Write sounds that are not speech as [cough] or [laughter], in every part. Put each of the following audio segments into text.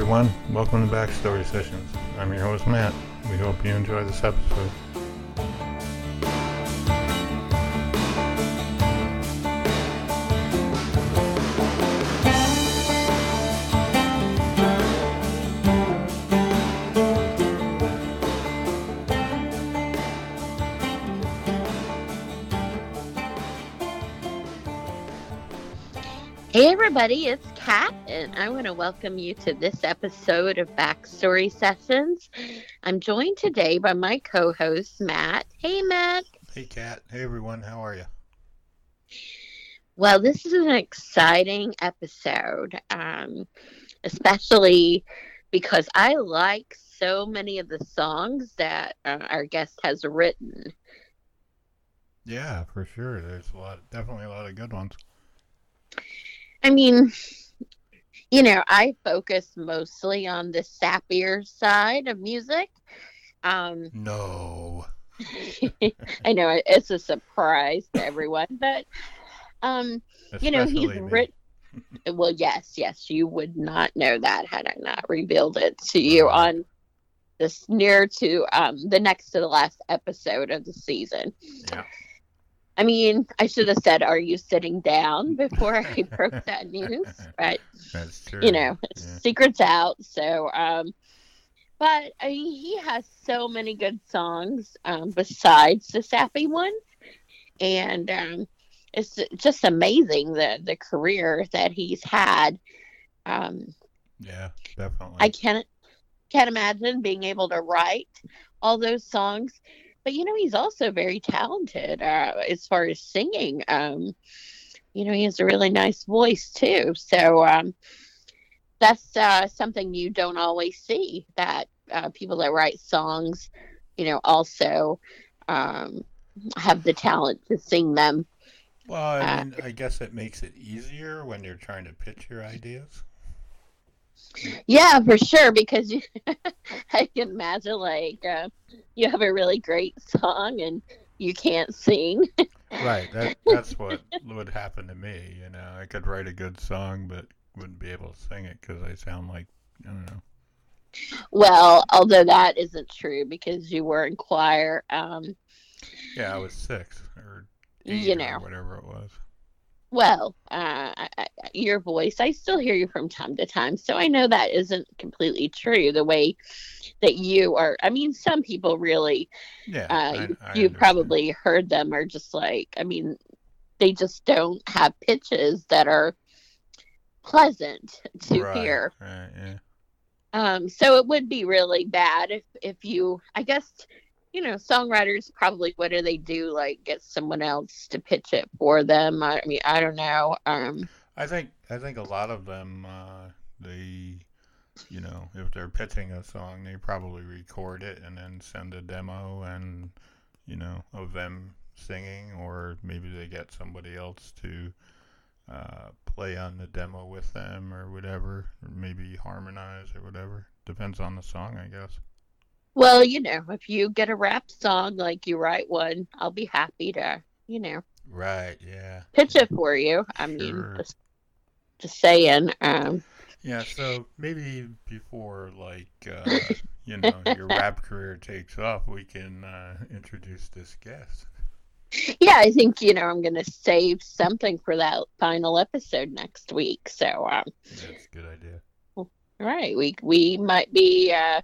everyone. Welcome to Backstory Sessions. I'm your host, Matt. We hope you enjoy this episode. Hey everybody, it's Kat, and I want to welcome you to this episode of Backstory Sessions. I'm joined today by my co-host Matt. Hey Matt. Hey, Kat. Hey, everyone. How are you? Well, this is an exciting episode, um, especially because I like so many of the songs that uh, our guest has written. Yeah, for sure. There's a lot, definitely a lot of good ones. I mean, you know, I focus mostly on the sappier side of music. Um, No. [laughs] I know it's a surprise to everyone, but um, you know, he's written. Well, yes, yes, you would not know that had I not revealed it to you on this near to um the next to the last episode of the season. Yeah. I mean, I should have said, "Are you sitting down?" [laughs] before I broke that news, [laughs] but That's true. you know, Yeah. secrets out. So, um, but I mean, he has so many good songs um, besides the sappy ones, and um, it's just amazing the the career that he's had. Um, Yeah, definitely. I can't can't imagine being able to write all those songs. But you know, he's also very talented uh, as far as singing. Um, you know, he has a really nice voice too. So um, that's uh, something you don't always see that uh, people that write songs, you know, also um, have the talent to sing them. well, I uh, mean, I guess it makes it easier when you're trying to pitch your ideas. Yeah, for sure. Because you, [laughs] I can imagine, like, uh, you have a really great song and you can't sing. Right. That, [laughs] that's what would happen to me. You know, I could write a good song, but wouldn't be able to sing it because I sound like I don't know. Well, although that isn't true because you were in choir. Um, Yeah, I was six or eight you or know, whatever it was. Well, uh, I, I, your voice, I still hear you from time to time. So I know that isn't completely true the way that you are. I mean, some people really, Yeah, uh, I- you, I you understand. probably heard them are just like, I mean, they just don't have pitches that are pleasant to right, hear. Right. Yeah. Um, so it would be really bad if if you, I guess, you know, songwriters probably what do they do? Like get someone else to pitch it for them. I mean, I don't know. Um, I think I think a lot of them uh, they you know if they're pitching a song they probably record it and then send a demo and you know of them singing or maybe they get somebody else to uh, play on the demo with them or whatever or maybe harmonize or whatever depends on the song I guess well, you know, if you get a rap song like you write one, I'll be happy to, you know, right yeah pitch it for you. I mean, just just saying. Um, yeah so maybe before like uh, [laughs] you know your rap career takes off we can uh, introduce this guest yeah, I think you know I'm gonna save something for that final episode next week. So, um, That's a good idea. Right. We we might be uh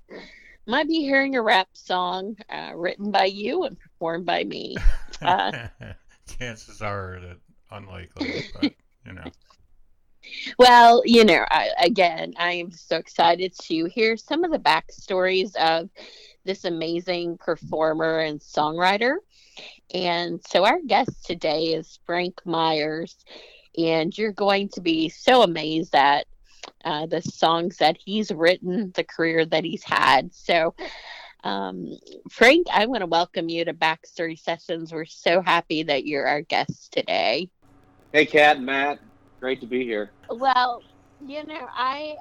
might be hearing a rap song uh, written by you and performed by me. [laughs] Uh, Chances are that unlikely, but you know. [laughs] Well, you know, I, again, I am so excited to hear some of the backstories of this amazing performer and songwriter. And so our guest today is Frank Myers, and you're going to be so amazed at uh, the songs that he's written, the career that he's had. So, um, Frank, I want to welcome you to Backstory Sessions. We're so happy that you're our guest today. Hey, Kat and Matt. Great to be here. Well, you know, I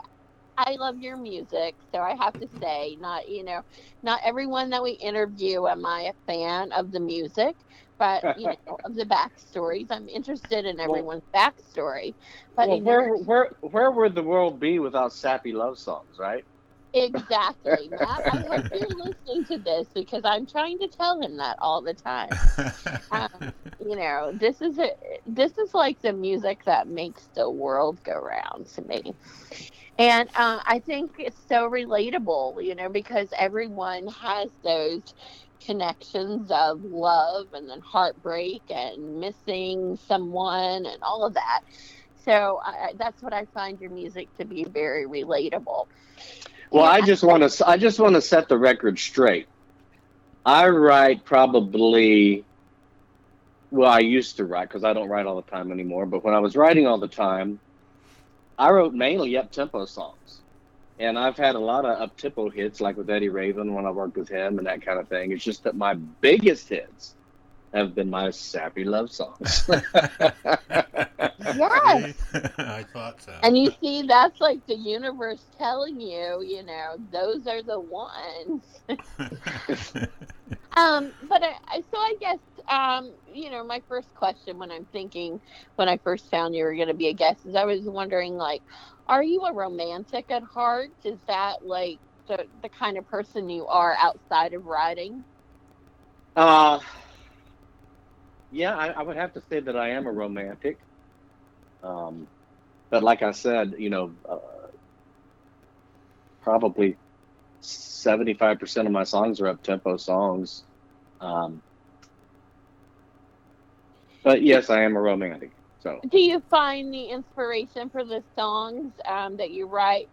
I love your music, so I have to say, not you know, not everyone that we interview am I a fan of the music, but [laughs] you know, of the backstories. I'm interested in everyone's backstory. But well, where where where would the world be without sappy love songs, right? exactly, [laughs] Matt. I hope you're listening to this because I'm trying to tell him that all the time. [laughs] Um, you know, this is a this is like the music that makes the world go round to me. And uh, I think it's so relatable, you know, because everyone has those connections of love and then heartbreak and missing someone and all of that. So I, that's what I find your music to be very relatable. Well, Yeah. I just want to I just want to set the record straight. I write probably well, I used to write because I don't write all the time anymore. But when I was writing all the time, I wrote mainly up tempo songs, and I've had a lot of up tempo hits, like with Eddie Raven when I worked with him and that kind of thing. It's just that my biggest hits have been my sappy love songs. [laughs] Yes. I thought so. And you see, that's like the universe telling you, you know, those are the ones. [laughs] Um, but I, so I guess um, you know, my first question when I'm thinking when I first found you were going to be a guest is I was wondering like, are you a romantic at heart? Is that like the the kind of person you are outside of writing? Uh, yeah, I, I would have to say that I am a romantic. Um, but like I said, you know, uh, probably 75% of my songs are up tempo songs. Um, but yes, I am a romantic. So, Do you find the inspiration for the songs um, that you write?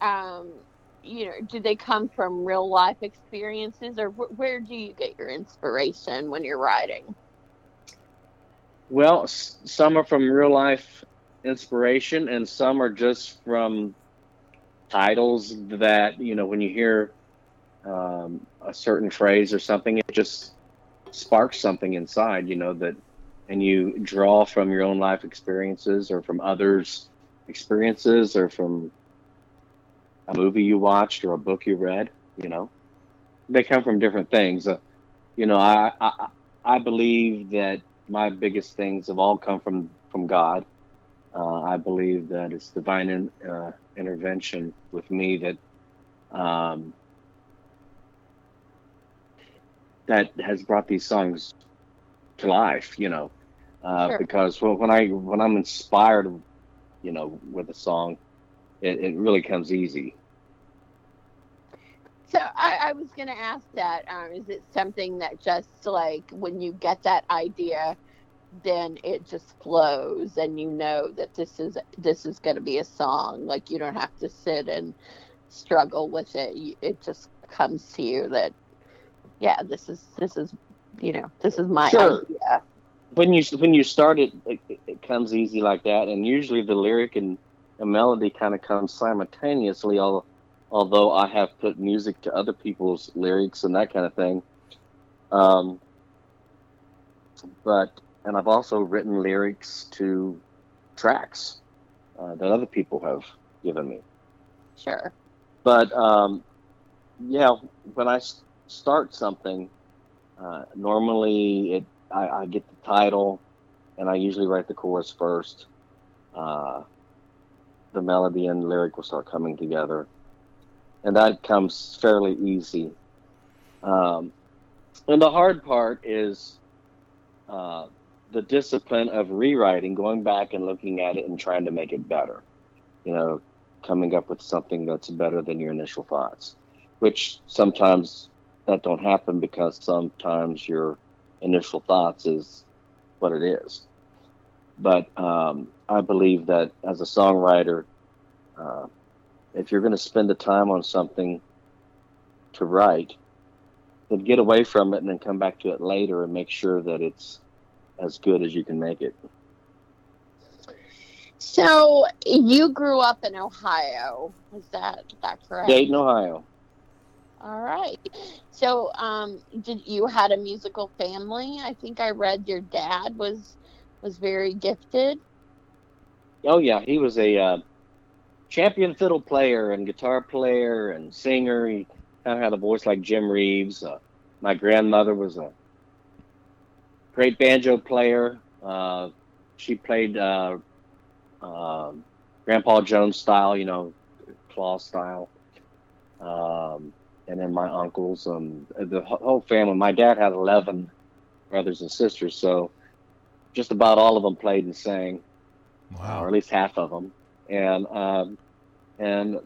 Um, you know, do they come from real life experiences, or wh- where do you get your inspiration when you're writing? well, s- some are from real life inspiration, and some are just from titles that, you know, when you hear um, a certain phrase or something, it just sparks something inside, you know, that, and you draw from your own life experiences or from others' experiences or from a movie you watched or a book you read, you know. They come from different things. Uh, you know, I, I I believe that my biggest things have all come from from God. Uh, I believe that it's divine in, uh, intervention with me that um, that has brought these songs to life. You know, uh, Sure. because when when I when I'm inspired, you know, with a song, it, it really comes easy. So I, I was going to ask that. Um, is it something that just like when you get that idea, then it just flows, and you know that this is this is going to be a song. Like you don't have to sit and struggle with it. It just comes to you that, yeah, this is this is, you know, this is my Sure. idea. when you when you start it, it, it comes easy like that, and usually the lyric and the melody kind of comes simultaneously. Although, although I have put music to other people's lyrics and that kind of thing, um, but and I've also written lyrics to tracks uh, that other people have given me. Sure. But um, yeah, when I s- start something, uh, normally it I, I get the title, and I usually write the chorus first. Uh, the melody and lyric will start coming together, and that comes fairly easy. Um, and the hard part is uh, the discipline of rewriting, going back and looking at it and trying to make it better. You know, coming up with something that's better than your initial thoughts, which sometimes that don't happen because sometimes your initial thoughts is what it is. But um, I believe that as a songwriter, uh, if you're going to spend the time on something to write, then get away from it and then come back to it later and make sure that it's as good as you can make it. So you grew up in Ohio. Is that that correct? Dayton, Ohio. All right. So, um, did you had a musical family? I think I read your dad was was very gifted. Oh yeah, he was a uh, champion fiddle player and guitar player and singer. He kind of had a voice like Jim Reeves. Uh, my grandmother was a great banjo player. Uh, she played uh, um, Grandpa Jones style, you know, claw style. Um, and then my uncles and the whole family. My dad had 11 brothers and sisters, so just about all of them played and sang, Wow. or at least half of them. And um, and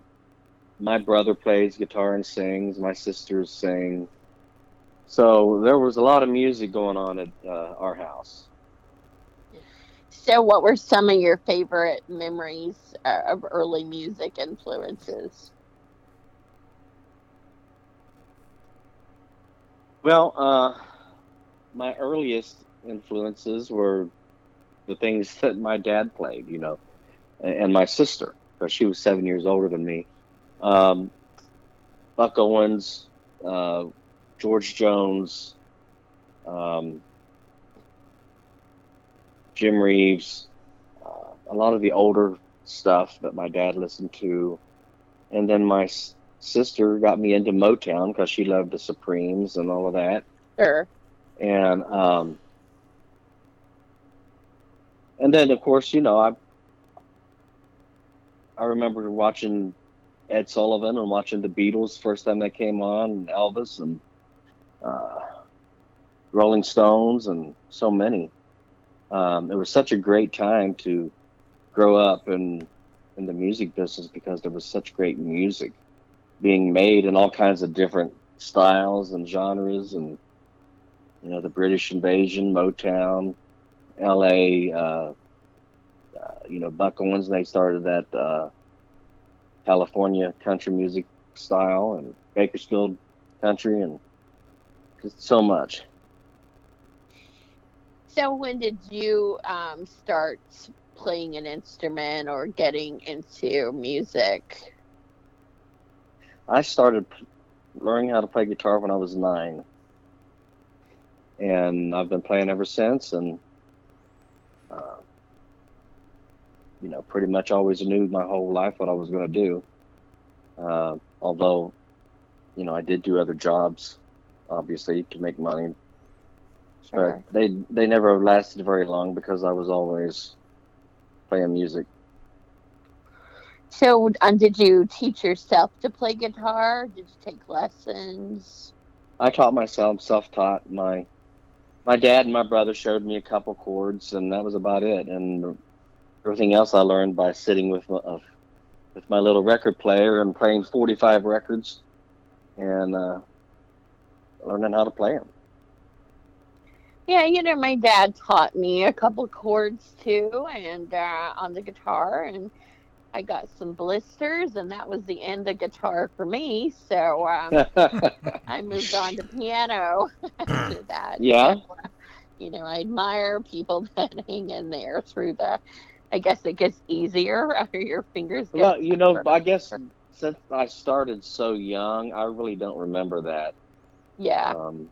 my brother plays guitar and sings. My sisters sing. So there was a lot of music going on at uh, our house. So, what were some of your favorite memories uh, of early music influences? Well, uh, my earliest influences were the things that my dad played, you know, and, and my sister, because she was seven years older than me. Um, Buck Owens, uh, George Jones, um, Jim Reeves, uh, a lot of the older stuff that my dad listened to. And then my s- sister got me into Motown because she loved the Supremes and all of that. Sure. And um, and then of course, you know, I I remember watching Ed Sullivan and watching the Beatles first time they came on, and Elvis and uh, Rolling Stones and so many. Um, it was such a great time to grow up in in the music business because there was such great music being made in all kinds of different styles and genres and you know the British invasion, Motown, L.A. Uh, uh, you know Buck Owens. They started that uh, California country music style and Bakersfield country and so much. So, when did you um, start playing an instrument or getting into music? I started learning how to play guitar when I was nine, and I've been playing ever since. And uh, you know, pretty much always knew my whole life what I was going to do. Uh, although, you know, I did do other jobs, obviously, to make money, Sure. but they they never lasted very long because I was always playing music. So, um, did you teach yourself to play guitar? Did you take lessons? I taught myself, self-taught. My my dad and my brother showed me a couple chords, and that was about it. And everything else I learned by sitting with my, uh, with my little record player and playing 45 records, and uh, learning how to play them. Yeah, you know, my dad taught me a couple chords too, and uh, on the guitar, and I got some blisters, and that was the end of guitar for me. So um, [laughs] I moved on to piano [laughs] after that. Yeah. So, uh, you know, I admire people [laughs] that hang in there through the. I guess it gets easier after your fingers. Get well, you know. I guess since I started so young, I really don't remember that. Yeah. Um,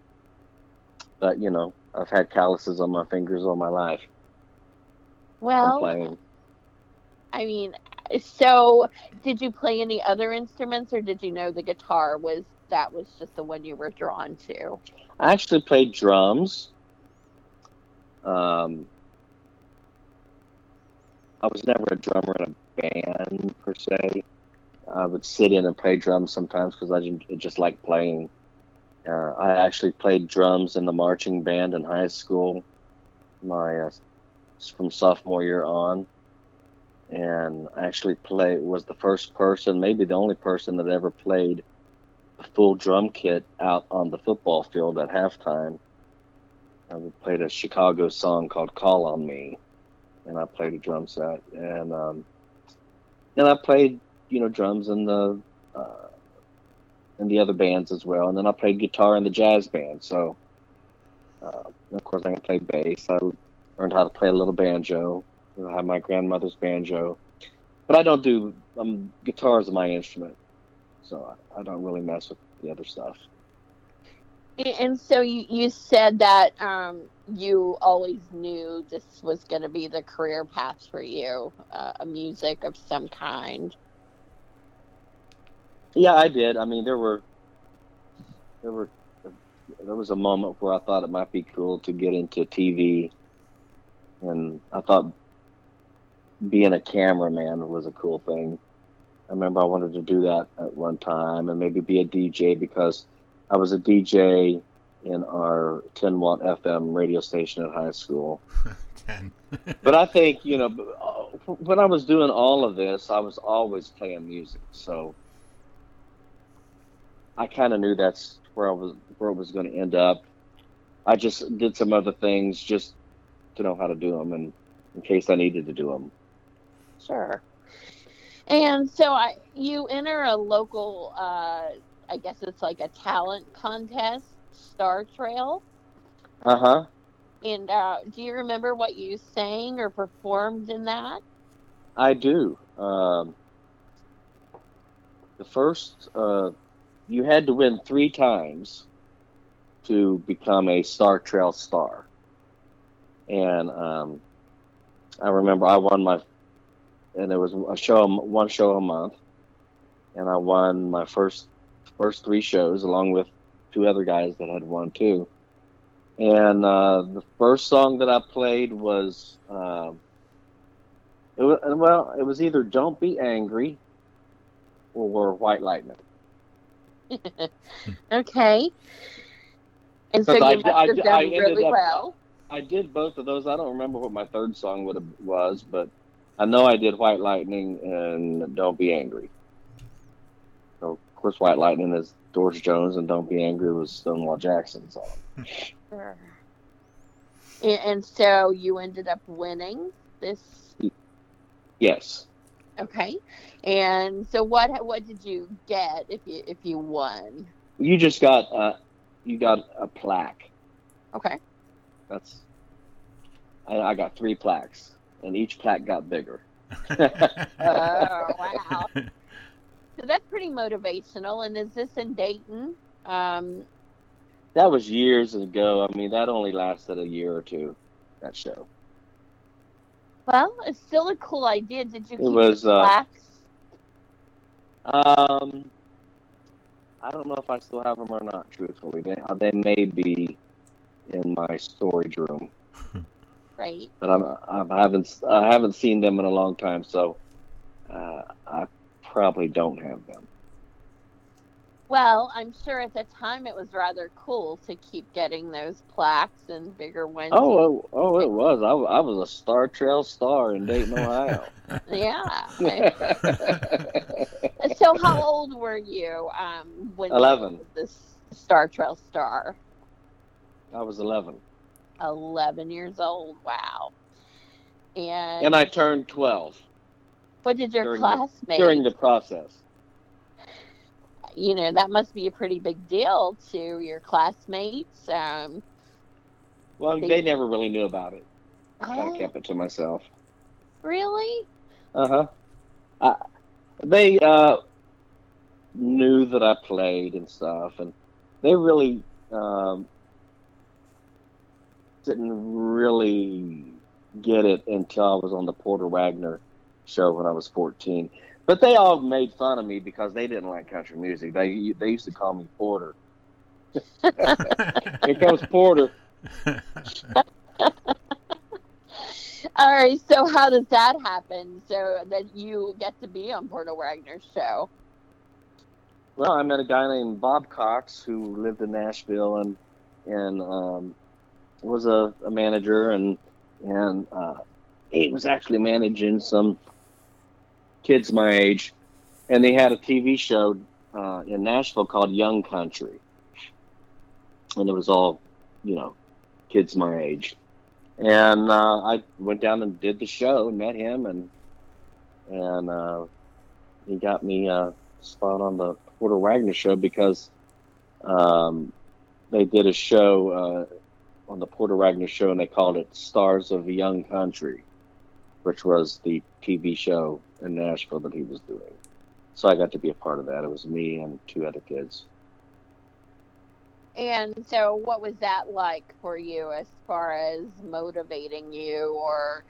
but you know, I've had calluses on my fingers all my life Well. I mean, so did you play any other instruments, or did you know the guitar was that was just the one you were drawn to? I actually played drums. Um, I was never a drummer in a band per se. I would sit in and play drums sometimes because I just, just like playing. Uh, I actually played drums in the marching band in high school, my uh, from sophomore year on, and I actually played was the first person, maybe the only person that ever played a full drum kit out on the football field at halftime. I played a Chicago song called "Call on Me," and I played a drum set, and um, and I played you know drums in the uh, in the other bands as well, and then I played guitar in the jazz band. So, uh, of course, I can play bass. I learned how to play a little banjo. I have my grandmother's banjo, but I don't do um, guitar is my instrument, so I, I don't really mess with the other stuff. And so you, you said that um, you always knew this was going to be the career path for you, uh, a music of some kind. Yeah, I did. I mean, there were there were there was a moment where I thought it might be cool to get into TV, and I thought being a cameraman was a cool thing. I remember I wanted to do that at one time, and maybe be a DJ because I was a DJ in our 10 watt FM radio station at high school. [laughs] 10. [laughs] But I think, you know, when I was doing all of this, I was always playing music. So I kind of knew that's where I was where it was going to end up. I just did some other things just to know how to do them and in case I needed to do them. Sure. And so I, you enter a local, uh, I guess it's like a talent contest, Star Trail. Uh huh. And uh, do you remember what you sang or performed in that? I do. Um, the first, uh, you had to win three times to become a Star Trail star. And um, I remember I won my, and there was a show, one show a month, and I won my first first three shows along with two other guys that had won too. And uh, the first song that I played was, uh, it was well, it was either "Don't Be Angry" or "White Lightning." [laughs] okay. And so you I- I- have I really up- well. I did both of those. I don't remember what my third song would have was, but I know I did White Lightning and Don't Be Angry. So of course, White Lightning is Doris Jones, and Don't Be Angry was Stonewall Jackson's song. Sure. And so you ended up winning this. Yes, Okay. And so what what did you get if you if you won? you just got uh, you got a plaque. Okay. That's I, I got three plaques, and each plaque got bigger. [laughs] Oh, wow. [laughs] So that's pretty motivational. And is this in Dayton? Um, That was years ago. I mean, that only lasted a year or two. That show. Well, it's still a cool idea. Did you It keep was, the uh. Um, I don't know if I still have them or not. Truthfully, they uh, they may be in my storage room, [laughs] Right. but I'm, I haven't I haven't seen them in a long time, so uh, I probably don't have them. Well, I'm sure at the time it was rather cool to keep getting those plaques and bigger ones. Oh, oh, it was. I, I was a Star Trail star in Dayton, Ohio. [laughs] yeah. [laughs] so how old were you um, when you 11. were this Star Trail star? I was 11, 11 years old. Wow. And, and I turned 12 what did your during the- classmates? during the process. You know, that must be a pretty big deal to your classmates. Um, Well, They- they never really knew about it. I oh, kept it to myself. really? Uh huh. Uh, they uh, knew that I played and stuff, and they really um, didn't really get it until I was on the Porter Wagoner show when I was 14. But they all made fun of me because they didn't like country music. They they used to call me Porter. [laughs] Here comes Porter. [laughs] All right. So how does that happen? So that you get to be on Porter Wagoner's show? Well, I met a guy named Bob Cox who lived in Nashville and and um, was a, a manager and and uh, he was actually managing some kids my age, and they had a TV show uh, in Nashville called Young Country, and it was all you know kids my age, and uh, I went down and did the show met him and and uh, he got me a spot on the Porter Wagoner show because um, they did a show uh, on the Porter Wagoner show and they called it Stars of Young Country, which was the TV show in Nashville that he was doing. So I got to be a part of that. It was me and two other kids. And so, what was that like for you as far as motivating you or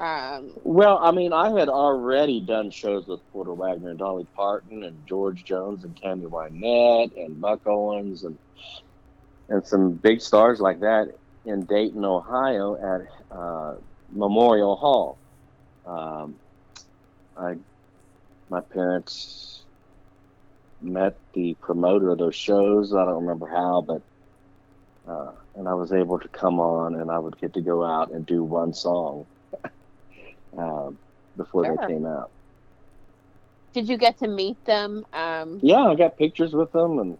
Um, Well, I mean, I had already done shows with Porter Wagoner and Dolly Parton and George Jones and Tammy Wynette and Buck Owens and and some big stars like that in Dayton, Ohio at uh, Memorial Hall. Um, I my parents met the promoter of those shows. I don't remember how, but uh, and I was able to come on, and I would get to go out and do one song [laughs] um, before Sure. they came out. did you get to meet them? Um, Yeah, I got pictures with them, and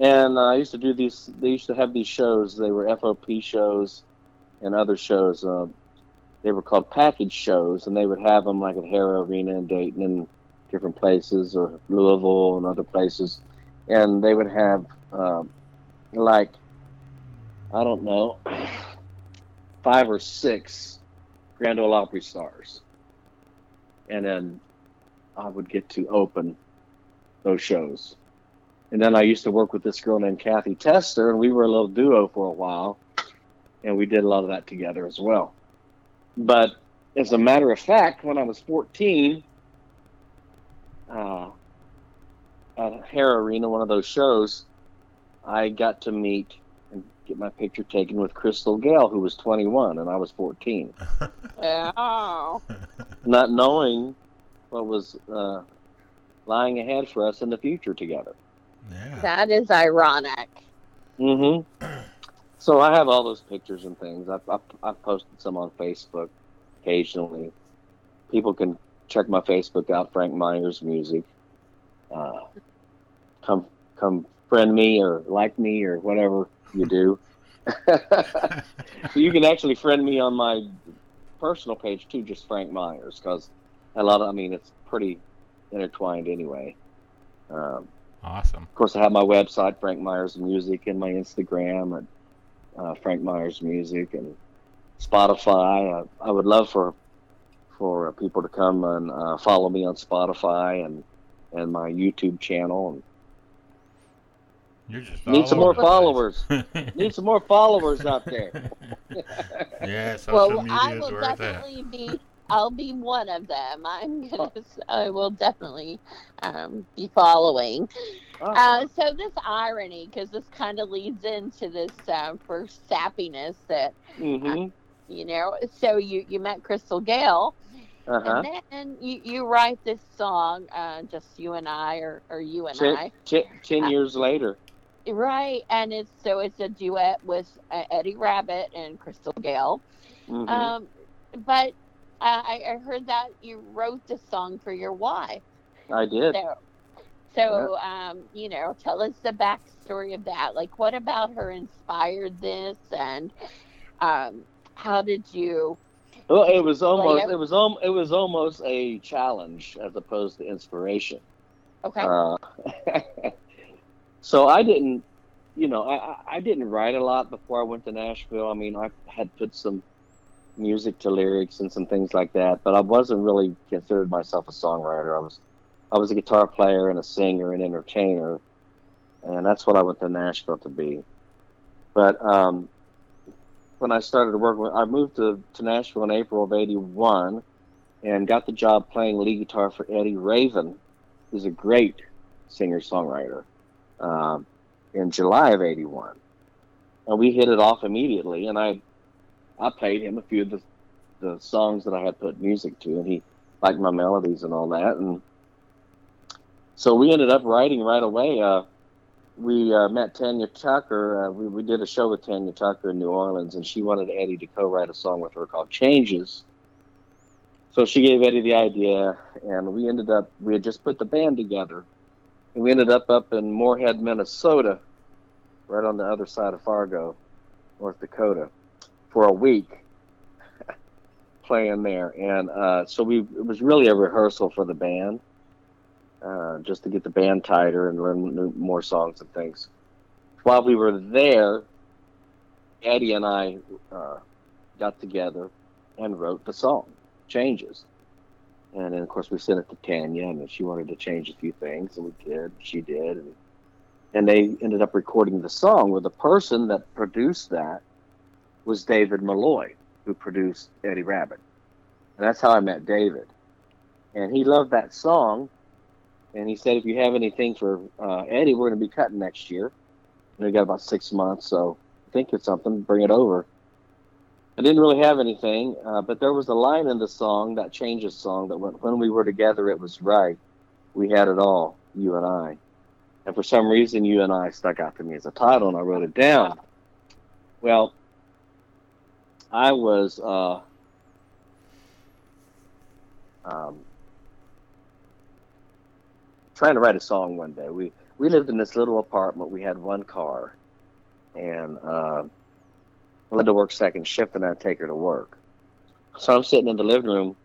and uh, I used to do these. They used to have these shows. They were FOP shows and other shows. They were called package shows, and they would have them like at Hara Arena in Dayton and different places, or Louisville and other places. And they would have um, like I don't know, [sighs] five or six Grand Ole Opry stars, and then I would get to open those shows. And then I used to work with this girl named Kathy Tester, and we were a little duo for a while, and we did a lot of that together as well. But as a matter of fact, when I was 14, uh, at Hara Arena, one of those shows, I got to meet and get my picture taken with Crystal Gayle, who was 21, and I was 14 [laughs] oh, not knowing what was uh, lying ahead for us in the future together. yeah. that is ironic. Mm-hmm. [clears throat] So I have all those pictures and things. I've, I've, I've posted some on Facebook occasionally. People can check my Facebook out, Frank Myers Music. Uh, come, come friend me or like me or whatever you do. [laughs] so you can actually friend me on my personal page too, just Frank Myers, because a lot of, I mean, it's pretty intertwined anyway. Um, awesome. of course, I have my website, Frank Myers Music, and my Instagram, and uh, Frank Myers Music, and Spotify. I, I would love for for people to come and uh, follow me on Spotify and and my YouTube channel. And You're just need some more followers. [laughs] need some more followers out there. yeah, [laughs] social well, media I is will where it's at. definitely be. I'll be one of them. I'm gonna. I will definitely um, be following. Oh, Uh, so this irony, because this kind of leads into this uh, first sappiness that mhm. you know. So you you met Crystal Gayle, Uh huh. and then you you write this song, uh, just you and I, or or you and I, Ten, ten, ten Uh, years later. right? And it's so it's a duet with uh, Eddie Rabbitt and Crystal Gayle. Mhm. Um, but uh, I, I heard that you wrote the song for your wife. I did. So, so um, you know, tell us the backstory of that. Like, what about her inspired this, and um, how did you? Well, it was almost it was um, it was almost a challenge as opposed to inspiration. Okay, Uh, [laughs] so I didn't, you know, I- I didn't write a lot before I went to Nashville. I mean, I had put some music to lyrics and some things like that, but I wasn't really considered myself a songwriter. I was, I was a guitar player and a singer and entertainer, and that's what I went to Nashville to be. But um, when I started to work with, I moved to, to Nashville in April of '81, and got the job playing lead guitar for Eddie Raven, who's a great singer songwriter. Um, in July of '81, and we hit it off immediately. And I, I played him a few of the, the songs that I had put music to, and he liked my melodies and all that. And so we ended up writing right away. Uh, we uh, met Tanya Tucker. Uh, we, we did a show with Tanya Tucker in New Orleans, and she wanted Eddie to co-write a song with her called "Changes." So she gave Eddie the idea, and we ended up we had just put the band together, and we ended up up in Moorhead, Minnesota, right on the other side of Fargo, North Dakota, for a week, [laughs] playing there. And uh, so we it was really a rehearsal for the band, uh, just to get the band tighter and learn more songs and things. While we were there, Eddie and I uh, got together and wrote the song changes. And then, of course, we sent it to Tanya, and she wanted to change a few things, and we did. She did, and and they ended up recording the song. with the person that produced that was David Malloy, who produced Eddie Rabbitt. And that's how I met David. And he loved that song. And he said, if you have anything for uh, Eddie, we're going to be cutting next year. And we got about six months, so think of something, bring it over. I didn't really have anything, uh, but there was a line in the song, that changes song, that when, when we were together, it was right. We had it all, you and I. And for some reason, you and I stuck out to me as a title, and I wrote it down. Well, I was uh, um, trying to write a song one day. We we lived in this little apartment. We had one car, and uh, I had to work second shift, and I'd take her to work. So I'm sitting in the living room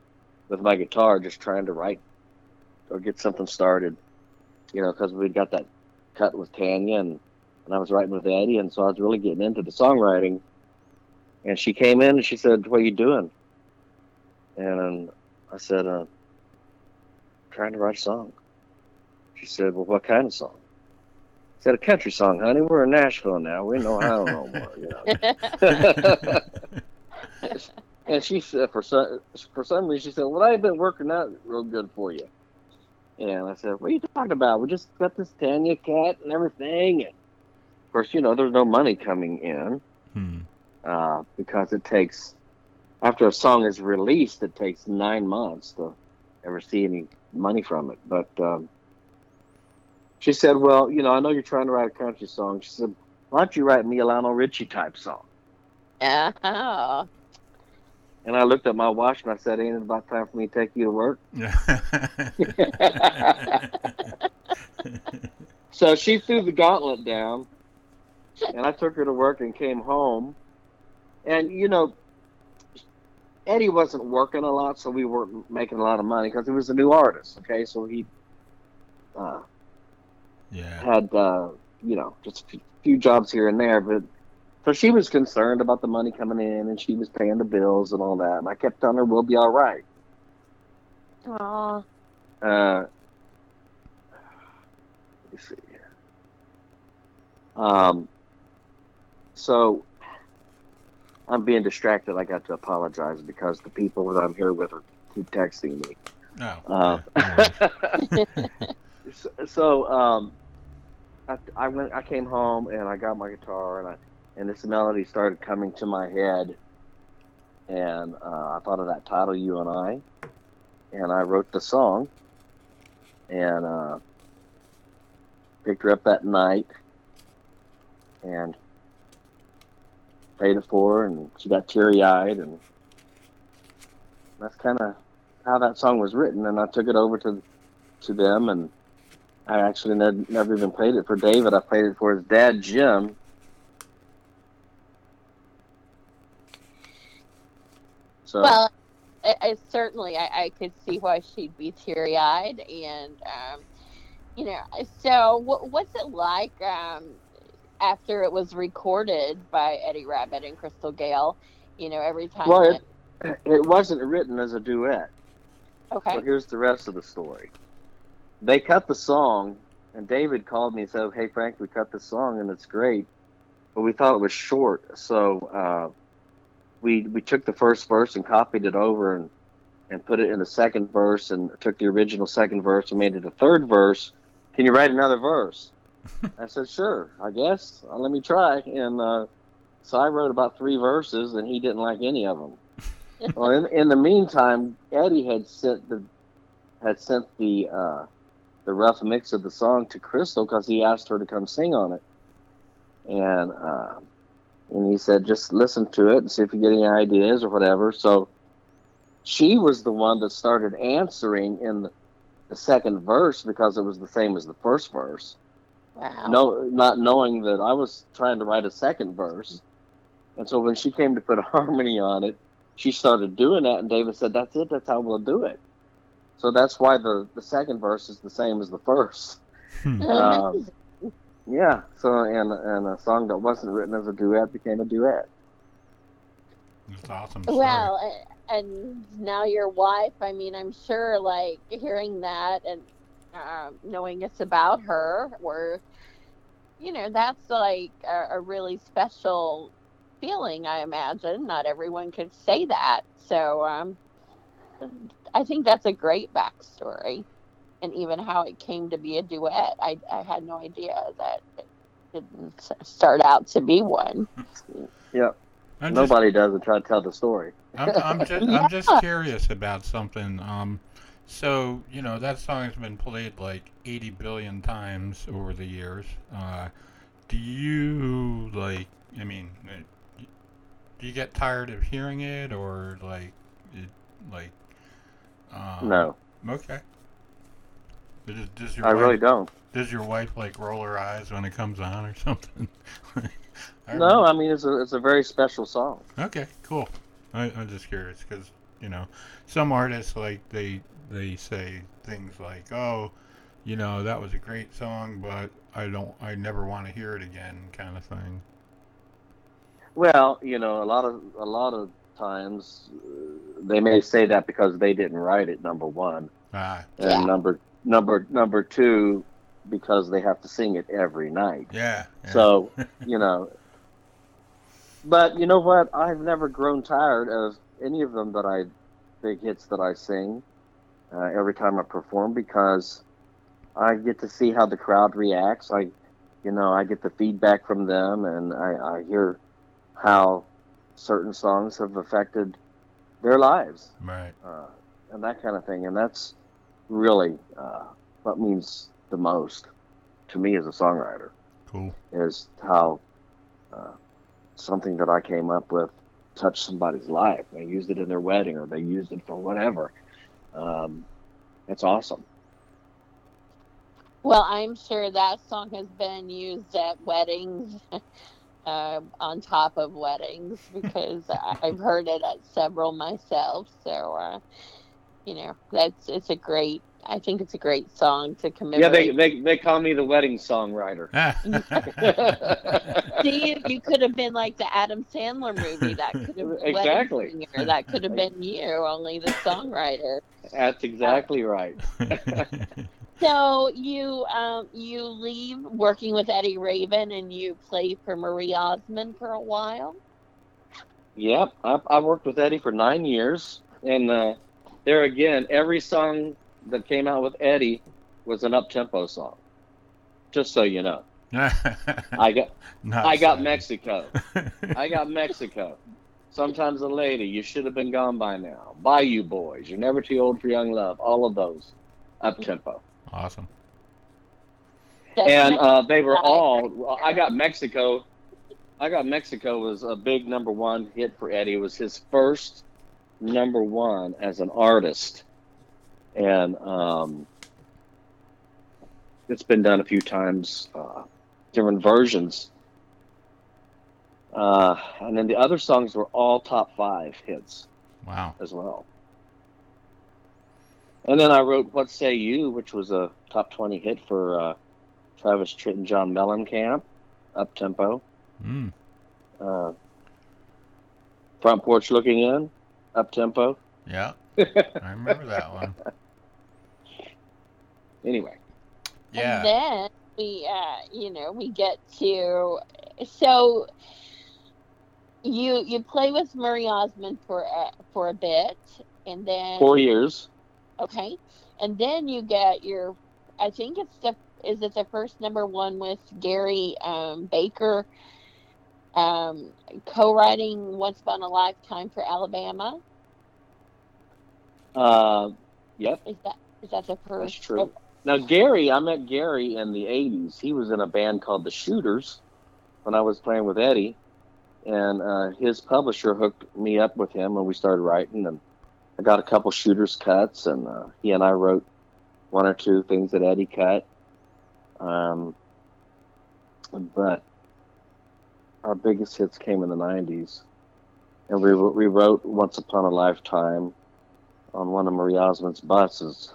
with my guitar, just trying to write or get something started. You know, because we'd got that cut with Tanya, and and I was writing with Eddie, and so I was really getting into the songwriting. And she came in and she said, "What are you doing?" And I said, uh, "Trying to write a song." She said, "Well, what kind of song?" I said, "A country song, honey. We're in Nashville now. We know how no more." You know. [laughs] and she said, for some for some reason, she said, "Well, I've been working out real good for you." And I said, "What are you talking about? We just got this Tanya cat and everything." And of course, you know, there's no money coming in Hmm. Uh, because it takes after a song is released, it takes nine months to ever see any money from it. But um, she said, "Well, you know, I know you're trying to write a country song." She said, "Why don't you write me a Lionel Richie type song?" oh, And I looked at my watch and I said, "Ain't it about time for me to take you to work?" [laughs] So she threw the gauntlet down, and I took her to work and came home. And you know, Eddie wasn't working a lot, so we weren't making a lot of money because he was a new artist. Okay, so he uh, yeah. had uh, you know just a few jobs here and there, but so she was concerned about the money coming in, and she was paying the bills and all that. And I kept telling her, "We'll be all right." Aw. Uh, let me see. Um, so I'm being distracted. I got to apologize because the people that I'm here with are keep texting me. Oh. Uh, yeah, [laughs] so, so um, I, I went. I came home and I got my guitar and I and this melody started coming to my head, and uh, I thought of that title, "You and I," and I wrote the song, and uh, picked her up that night, and played it for and she got teary eyed, and that's kind of how that song was written. And I took it over to to them, and I actually ne- never even played it for David. I played it for his dad, Jim. So Well, I, I certainly I, I could see why she'd be teary eyed, and um, you know. So, what, what's it like um, after it was recorded by Eddie Rabbitt and Crystal Gayle? You know, every time. Well, it, it wasn't written as a duet. okay. But here's the rest of the story. They cut the song, and David called me and said, "Hey Frank, we cut the song, and it's great, but we thought it was short, so uh, we we took the first verse and copied it over and and put it in the second verse, and took the original second verse and made it a third verse. Can you write another verse?" I said, "Sure, I guess. Uh, let me try." And uh, so I wrote about three verses, and he didn't like any of them [laughs] well, in, in the meantime, Eddie had sent the had sent the uh, the rough mix of the song to Crystal because he asked her to come sing on it, and uh, and he said just listen to it and see if you get any ideas or whatever. So she was the one that started answering in the, the second verse because it was the same as the first verse. Wow. No, not knowing that I was trying to write a second verse, and so when she came to put a [laughs] harmony on it, she started doing that, and David said, "That's it. That's how we'll do it." So that's why the the second verse is the same as the first. Hmm. [laughs] Um, Yeah. So and and a song that wasn't written as a duet became a duet. That's awesome. story. Well, and now your wife. I mean, I'm sure, like hearing that and um, knowing it's about her, or you know, that's like a, a really special feeling. I imagine not everyone could say that. So um, I think that's a great backstory, and even how it came to be a duet. I I had no idea that it didn't start out to be one. I'm just, Nobody does and try to tell the story. I'm, I'm just, I'm just [laughs] curious about something. Um, so you know that song's been played like 80 billion times over the years. Uh, do you like? I mean, uh, do you get tired of hearing it, or like, it, like? Um, No, Okay. Does, does your I wife, really don't. does your wife like roll her eyes when it comes on or [laughs] something? [laughs] I No, I mean it's a it's a very special song. Okay, cool. I, I'm just curious because you know some artists like they they say things like, "Oh, you know that was a great song, but I don't, I never want to hear it again," kind of thing. Well, you know, a lot of a lot of times uh, they may say that because they didn't write it. Number one, Ah, and Yeah. number number number two, because they have to sing it every night. yeah. yeah. So you know, but you know what? I've never grown tired of any of them that I big hits that I sing uh, every time I perform because I get to see how the crowd reacts. I, you know, I get the feedback from them, and I, I hear how certain songs have affected their lives right. uh, and that kind of thing. And that's really uh, what means the most to me as a songwriter Cool. is how uh, something that I came up with touched somebody's life. They used it in their wedding or they used it for whatever. Um, it's awesome. Well, I'm sure that song has been used at weddings, uh, [laughs] on top of weddings, [laughs] because I've heard it at several myself. So, uh, you know, that's it's a great. I think it's a great song to commemorate. Yeah, they, they, they call me the wedding songwriter. [laughs] See, you, you could have been like the Adam Sandler movie. That could have been Exactly. Singer. That could have been you, only the songwriter. That's exactly right. [laughs] So you um you leave working with Eddie Raven and you play for Marie Osmond for a while. Yep, I, I worked with Eddie for nine years, and uh, there again, every song that came out with Eddie was an up tempo song. Just so you know, [laughs] I got Not I got. Mexico. [laughs] I got Mexico. Sometimes a lady, you should have been gone by now. Bayou Boys, you're never too old for young love. All of those, up tempo, awesome. and uh, they were all. I got Mexico. I got Mexico was a big number one hit for Eddie. It was his first number one as an artist, and um, it's been done a few times, uh, different versions. Uh, and then the other songs were all top five hits Wow. as well. And then I wrote "What Say You," which was a top twenty hit for uh, Travis Tritt and John Mellencamp, up tempo. Mm. Uh, front porch looking in, up tempo. Yeah. [laughs] I remember that one. Anyway, Yeah. And then we uh you know, we get to so you you play with Marie Osmond for uh, for a bit and then four years. Okay. And then you get your I think it's the is it the first number one with Gary um, Baker um, co-writing Once Upon a Lifetime for Alabama. Uh, yep, Is that is that the first? that's true. Now Gary, I met Gary in the '80s. He was in a band called the Shooters when I was playing with Eddie, and uh, his publisher hooked me up with him, and we started writing. And I got a couple Shooters cuts, and uh, he and I wrote one or two things that Eddie cut. Um, but our biggest hits came in the '90s, and we we wrote "Once Upon a Lifetime" on one of Marie Osmond's buses.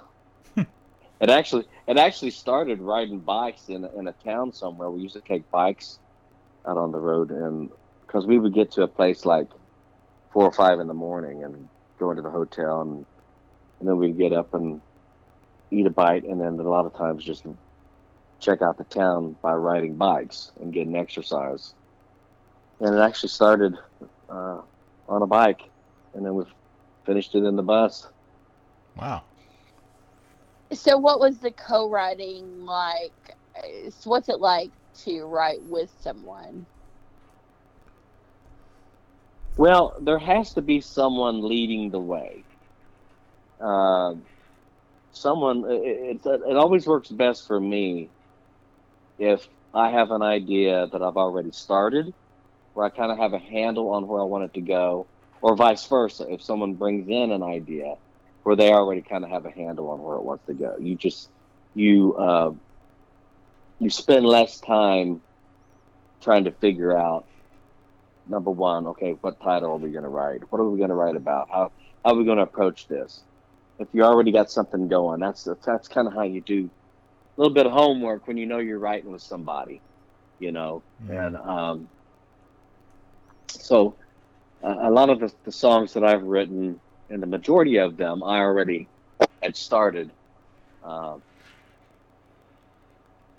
It actually it actually started riding bikes in in a town somewhere. We used to take bikes out on the road, and because we would get to a place like four or five in the morning and go into the hotel, and, and then we'd get up and eat a bite, and then a lot of times just check out the town by riding bikes and getting exercise. And it actually started uh, on a bike, and then we finished it in the bus. Wow. So, what was the co-writing like? What's it like to write with someone? Well, there has to be someone leading the way. Uh, someone. It, it, it always works best for me if I have an idea that I've already started, where I kind of have a handle on where I want it to go, or vice versa. If someone brings in an idea where they already kind of have a handle on where it wants to go, you just you uh, you spend less time trying to figure out number one, okay, what title are we going to write? What are we going to write about? How, how are we going to approach this? If you already got something going, that's that's kind of how you do a little bit of homework when you know you're writing with somebody, you know. Mhm. And um, so uh, a lot of the, the songs that I've written, and the majority of them, I already had started, um,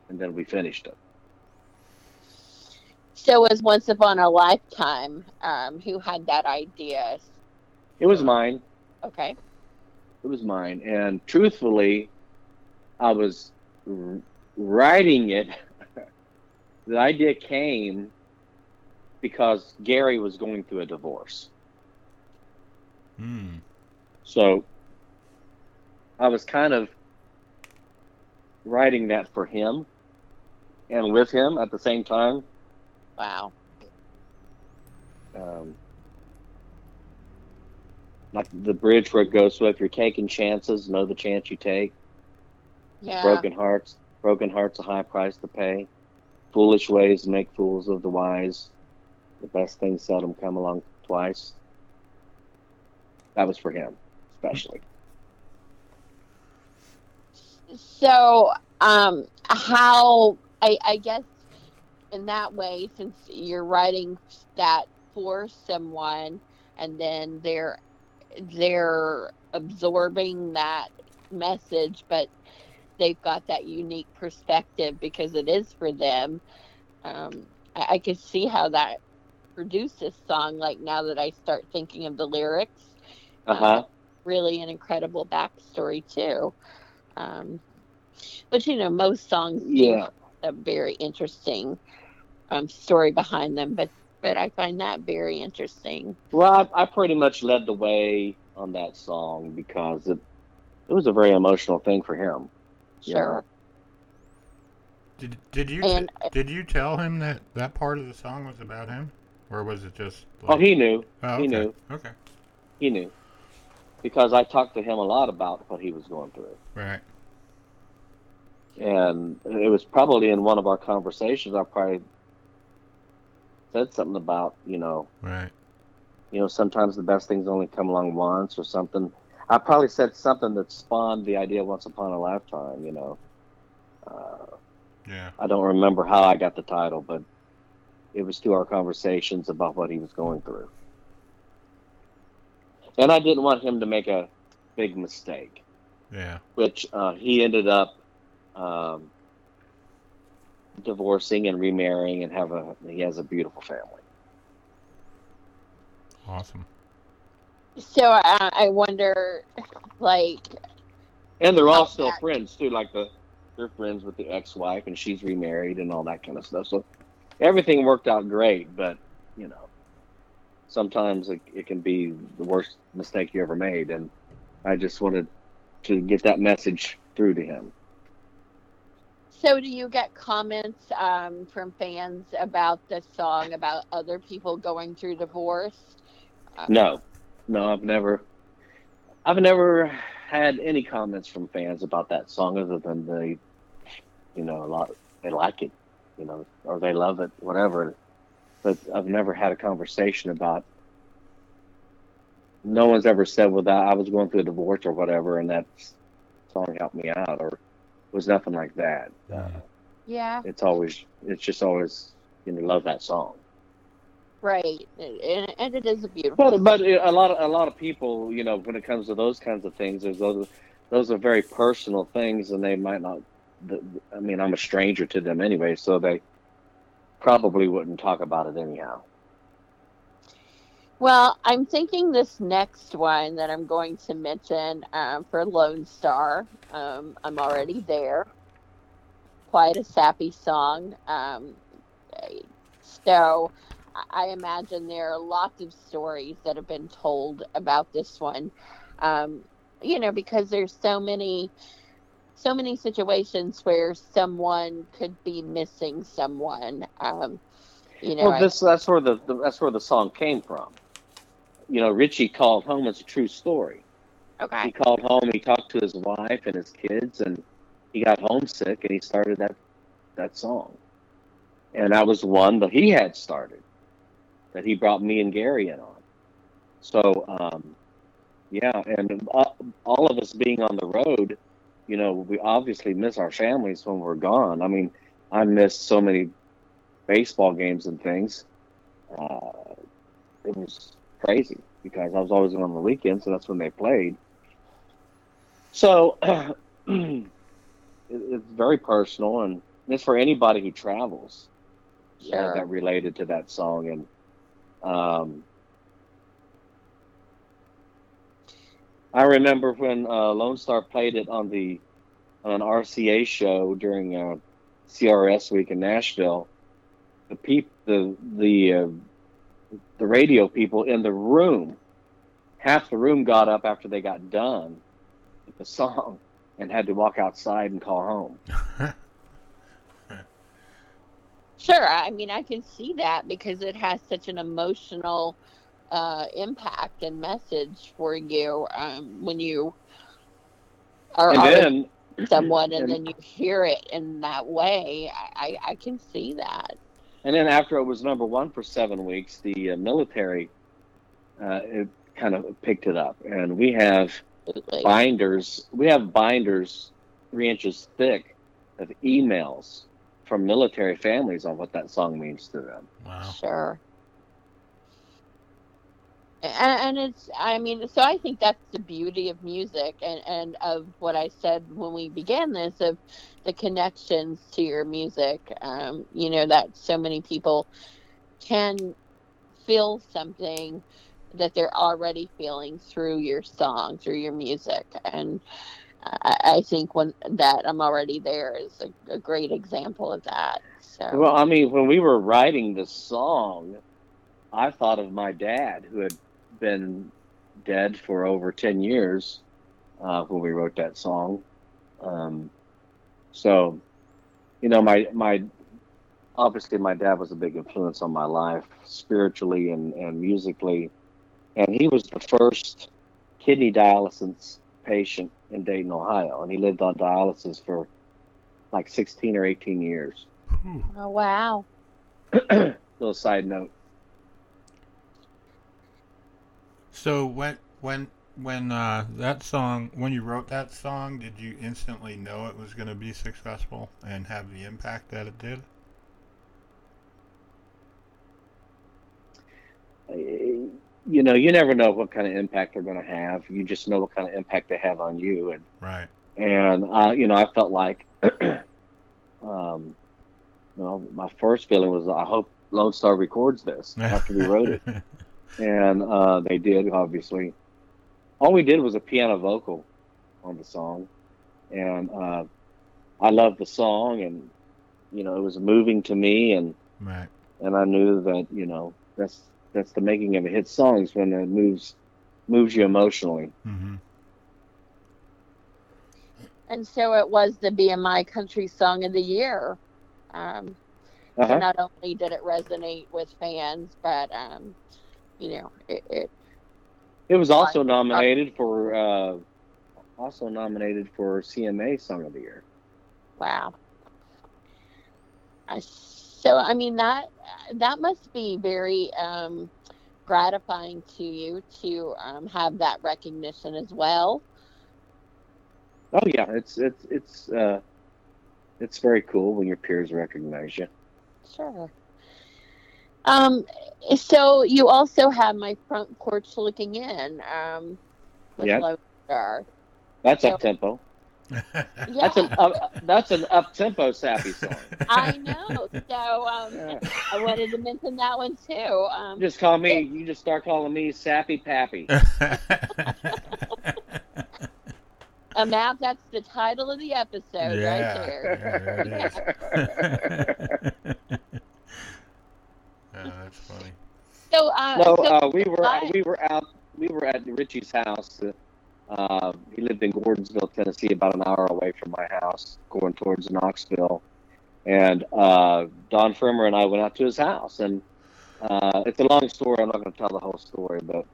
and then we finished it. So, it was Once Upon a Lifetime um, who had that idea? It was mine. Okay. It was mine. And truthfully, I was r- writing it. [laughs] the idea came because Gary was going through a divorce. Hmm. So I was kind of writing that for him and with him at the same time. Wow. Um, like the bridge where it goes, so if you're taking chances, know the chance you take. Yeah. Broken hearts, broken hearts, a high price to pay. Foolish ways make fools of the wise. The best things seldom come along twice. That was for him, especially. So, um, how I, I guess in that way, since you're writing that for someone, and then they're they're absorbing that message, but they've got that unique perspective because it is for them. Um, I, I could see how that produced this song. Like now that I start thinking of the lyrics, Uh huh. really an incredible backstory too. Um, but you know, most songs Yeah. have a very interesting um, story behind them. But but I find that very interesting. Well, I, I pretty much led the way on that song because it it was a very emotional thing for him. you know. Sure. Did did you And- did you tell him that that part of the song was about him, or was it just? Oh, he knew. Oh, he knew. Okay. He knew. Because I talked to him a lot about what he was going through. Right. And it was probably in one of our conversations I probably said something about, you know, Right. you know, sometimes the best things only come along once or something. I probably said something that spawned the idea once upon a lifetime, you know. Uh, Yeah. I don't remember how I got the title, but it was through our conversations about what he was going through. And I didn't want him to make a big mistake, Yeah. which uh, he ended up um, divorcing and remarrying and have a he has a beautiful family. Awesome. So I, I wonder, like, And they're all still yeah. friends too, like the they're friends with the ex-wife and she's remarried and all that kind of stuff. So everything worked out great, but you know, sometimes it, it can be the worst mistake you ever made. And I just wanted to get that message through to him. so do you get comments um, from fans about the song about other people going through divorce? Uh, No, no, I've never, I've never had any comments from fans about that song other than they, you know, a lot they like it, you know, or they love it, whatever. But I've never had a conversation about. No one's ever said, "Well, that I was going through a divorce or whatever, and that song helped me out," or it was nothing like that. Uh, Yeah. it's always, it's just always, you know, love that song. Right. And, and it is a beautiful. But but a lot of a lot of people, you know, when it comes to those kinds of things, there's those those are very personal things, and they might not. the- I mean, I'm a stranger to them anyway, so they probably wouldn't talk about it anyhow. Well, I'm thinking this next one that I'm going to mention um, for Lone Star. Um, I'm already there. Quite a sappy song. Um, so I imagine there are lots of stories that have been told about this one. Um, you know, because there's so many, so many situations where someone could be missing someone. Um, you know, well, this that's where the, the that's where the song came from. You know, Richie called home. It's a true story. Okay. He called home. He talked to his wife and his kids, and he got homesick, and he started that that song. And that was one that he had started, that he brought me and Gary in on. So, um, yeah, and all of us being on the road, you know, we obviously miss our families when we're gone. I mean, I missed so many baseball games and things. Uh, it was crazy because I was always on the weekends, so that's when they played. So [clears throat] it, it's very personal, and it's for anybody who travels sure. uh, that related to that song. And um, I remember when uh, Lone Star played it on the on an RCA show during uh, CRS week in Nashville. The peop the the uh, the radio people in the room, half the room got up after they got done with the song and had to walk outside and call home. sure, I mean I can see that because it has such an emotional uh, impact and message for you um, when you are and then, someone and, and, then you hear it in that way. I, I, I, can see that. And then after it was number one for seven weeks, the uh, military uh, kind of picked it up, and we have Absolutely. binders. We have binders three inches thick of emails from military families on what that song means to them. Wow. Sure and, it's i mean so i think that's the beauty of music and and of what i said when we began this of the connections to your music um, you know that so many people can feel something that they're already feeling through your song through your music and I, I think when that I'm already there is a, a great example of that. So. Well, I mean, when we were writing the song, I thought of my dad who had been dead for over 10 years uh, when we wrote that song. Um, so, you know, my, my, obviously my dad was a big influence on my life spiritually and, and musically. And he was the first kidney dialysis patient in Dayton, Ohio. And he lived on dialysis for like 16 or 18 years. Oh, wow. [clears throat] Little side note. So when when when uh, that song when you wrote that song, did you instantly know it was going to be successful and have the impact that it did? You know, you never know what kind of impact they're going to have. You just know what kind of impact they have on you, and right. And uh, you know, I felt like, [clears throat] um, you know, my first feeling was, I hope Lone Star records this after we wrote it. [laughs] and uh, they did obviously. All we did was a piano vocal on the song, and uh, I loved the song, and you know it was moving to me, and right. and I knew that you know that's that's the making of a hit song is when it moves moves you emotionally. Mm-hmm. And so it was the BMI Country Song of the Year. Um, uh-huh. So not only did it resonate with fans, but um, you know, it. It, it was also nominated for uh, also nominated for CMA Song of the Year. Wow. I, so I mean that that must be very um, gratifying to you to um, have that recognition as well. Oh yeah, it's it's it's uh, it's very cool when your peers recognize you. Sure. Um, so you also have my front porch looking in. Um, yeah. That's so, up tempo. [laughs] Yeah, That's an up, that's an up tempo sappy song. I know. So um, Yeah. I wanted to mention that one too. Um, Just call me. You just start calling me Sappy Pappy. [laughs] a map. That's the title of the episode yeah, right there. yeah, there it is. [laughs] yeah, that's funny. So, uh, No, so uh, we were I- we were out. We were at Richie's house. Uh, he lived in Gordonsville, Tennessee, about an hour away from my house, going towards Knoxville. And uh, Don Pfrimmer and I went out to his house, and uh, it's a long story. I'm not going to tell the whole story, but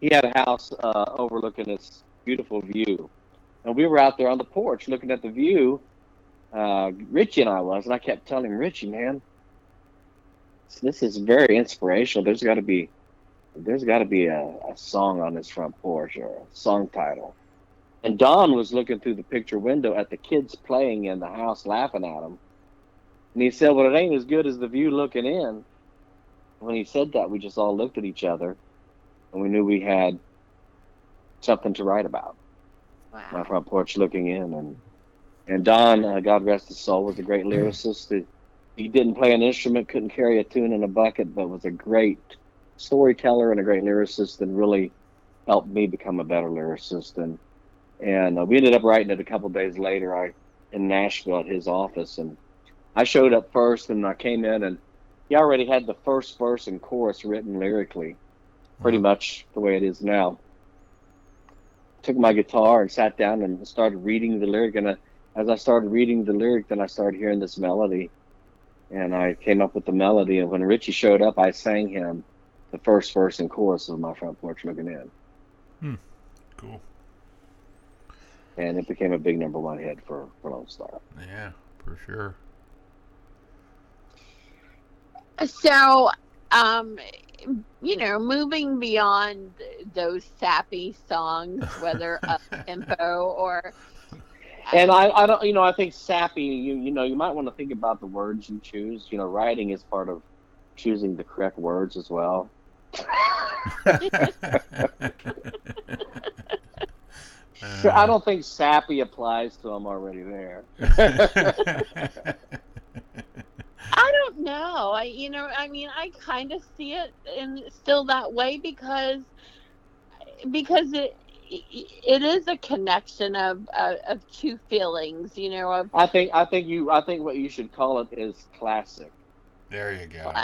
he had a house uh, overlooking this beautiful view, and we were out there on the porch looking at the view. Uh, Richie and I was, and I kept telling him, Richie, man, this is very inspirational. There's got to be there's got to be a, a song on this front porch or a song title. And Don was looking through the picture window at the kids playing in the house, laughing at him. And he said, "Well, it ain't as good as the view looking in." When he said that, we just all looked at each other, and we knew we had something to write about. My wow. front porch looking in, and and Don, uh, God rest his soul, was a great lyricist. He didn't play an instrument, couldn't carry a tune in a bucket, but was a great storyteller and a great lyricist, and really helped me become a better lyricist. And and uh, we ended up writing it a couple days later. I in Nashville at his office, and I showed up first, and I came in, and he already had the first verse and chorus written lyrically, pretty much the way it is now. Took my guitar and sat down and started reading the lyric, and uh, as I started reading the lyric, then I started hearing this melody, and I came up with the melody. And when Richie showed up, I sang him the first verse and chorus of my front porch looking in, Hmm. Cool. and it became a big number one hit for for Lone Star. Yeah, for sure. So, um, you know, moving beyond those sappy songs, whether up [laughs] tempo or And I, I don't, you know, I think sappy. You, you know, you might want to think about the words you choose. You know, writing is part of choosing the correct words as well. So [laughs] I don't think sappy applies to them already there. [laughs] I don't know. I you know, I mean, I kind of see it in still that way because because it it is a connection of uh, of two feelings, you know, of I think, I think you, I think what you should call it is classic. there you go. [laughs]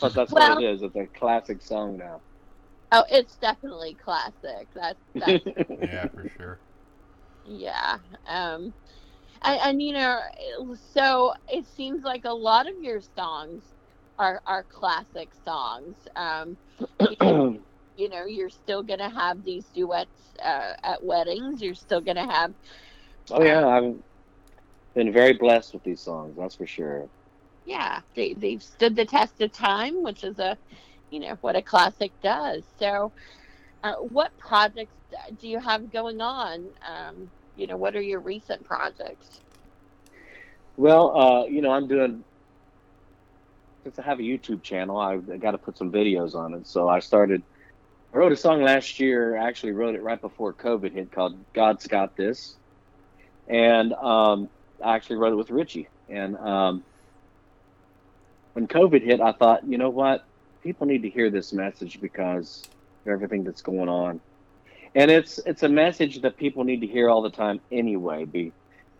But that's Well- what it is. It's a classic song now. oh, it's definitely classic. That's that's [laughs] yeah, for sure. yeah. Um, and, and you know, so it seems like a lot of your songs are are classic songs. Um, [clears throat] you know, you're still gonna have these duets uh, at weddings. You're still gonna have oh yeah, I've been very blessed with these songs. That's for sure. yeah they, they've stood the test of time which is a you know what a classic does so uh, what projects do you have going on um, you know what are your recent projects Well, uh, you know, I'm doing since I have a YouTube channel, I've got to put some videos on it. So I started. I wrote a song last year. I actually wrote it right before COVID hit, called "God's Got This," and um, I actually wrote it with Richie. And um, when COVID hit, I thought, you know what, people need to hear this message because of everything that's going on, and it's it's a message that people need to hear all the time anyway. Be